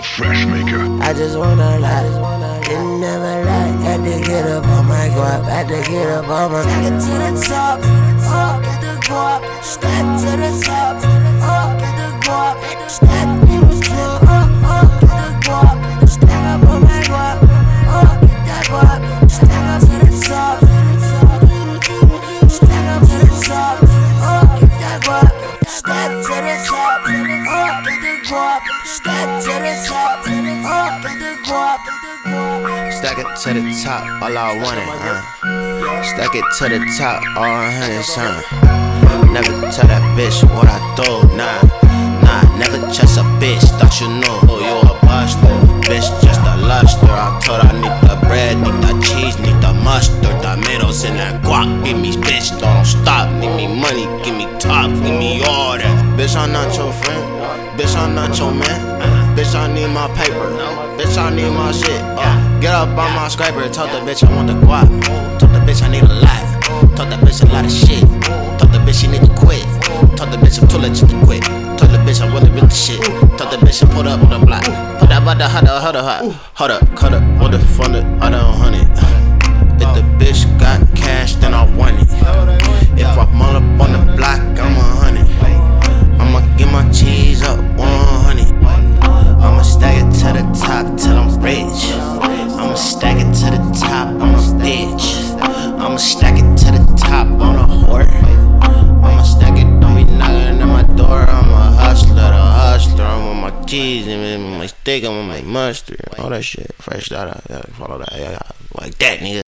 the fresh maker. I just wanna lie, didn't never lie. Had to get up on my guap, had to get up on my. Stack it to the top, up get the guap. Stack to the top, up get the guap. Stack in the top, up get the guap. Stack up on my guap, up get that guap. Stack up to the top, stack up to the top, up get that guap. Stack to the top, guap. Stack to the top, up get the guap. Stack it to the top, all I wanted, huh? Stack it to the top, all a hundred, son. Never tell that bitch what I do, nah. Nah, never trust a bitch, thought you know. Oh, you a buster, bitch, just a luster. I told I need the bread, need the cheese, need the mustard, tomatoes in that guac. Give me bitch, don't stop. Need me money, give me top, give me all that. Bitch, I'm not your friend, bitch, I'm not your man. Bitch, I need my paper. Bitch, I need my shit. Uh, get up on my scraper. Told the bitch I want the guap. Told the bitch I need a lot. Told that bitch a lot of shit. Told the bitch she need to quit. Told the bitch I'm too legit to quit. Told the bitch I'm really with the shit. Told the bitch I put up on the block. Put that by the hold up, hold up, hold up, hold up. What the it? I don't hunt it. If the bitch got cheese, and my steak, I'm my mustard. All that shit. Fresh that out. Follow that. Like that, nigga.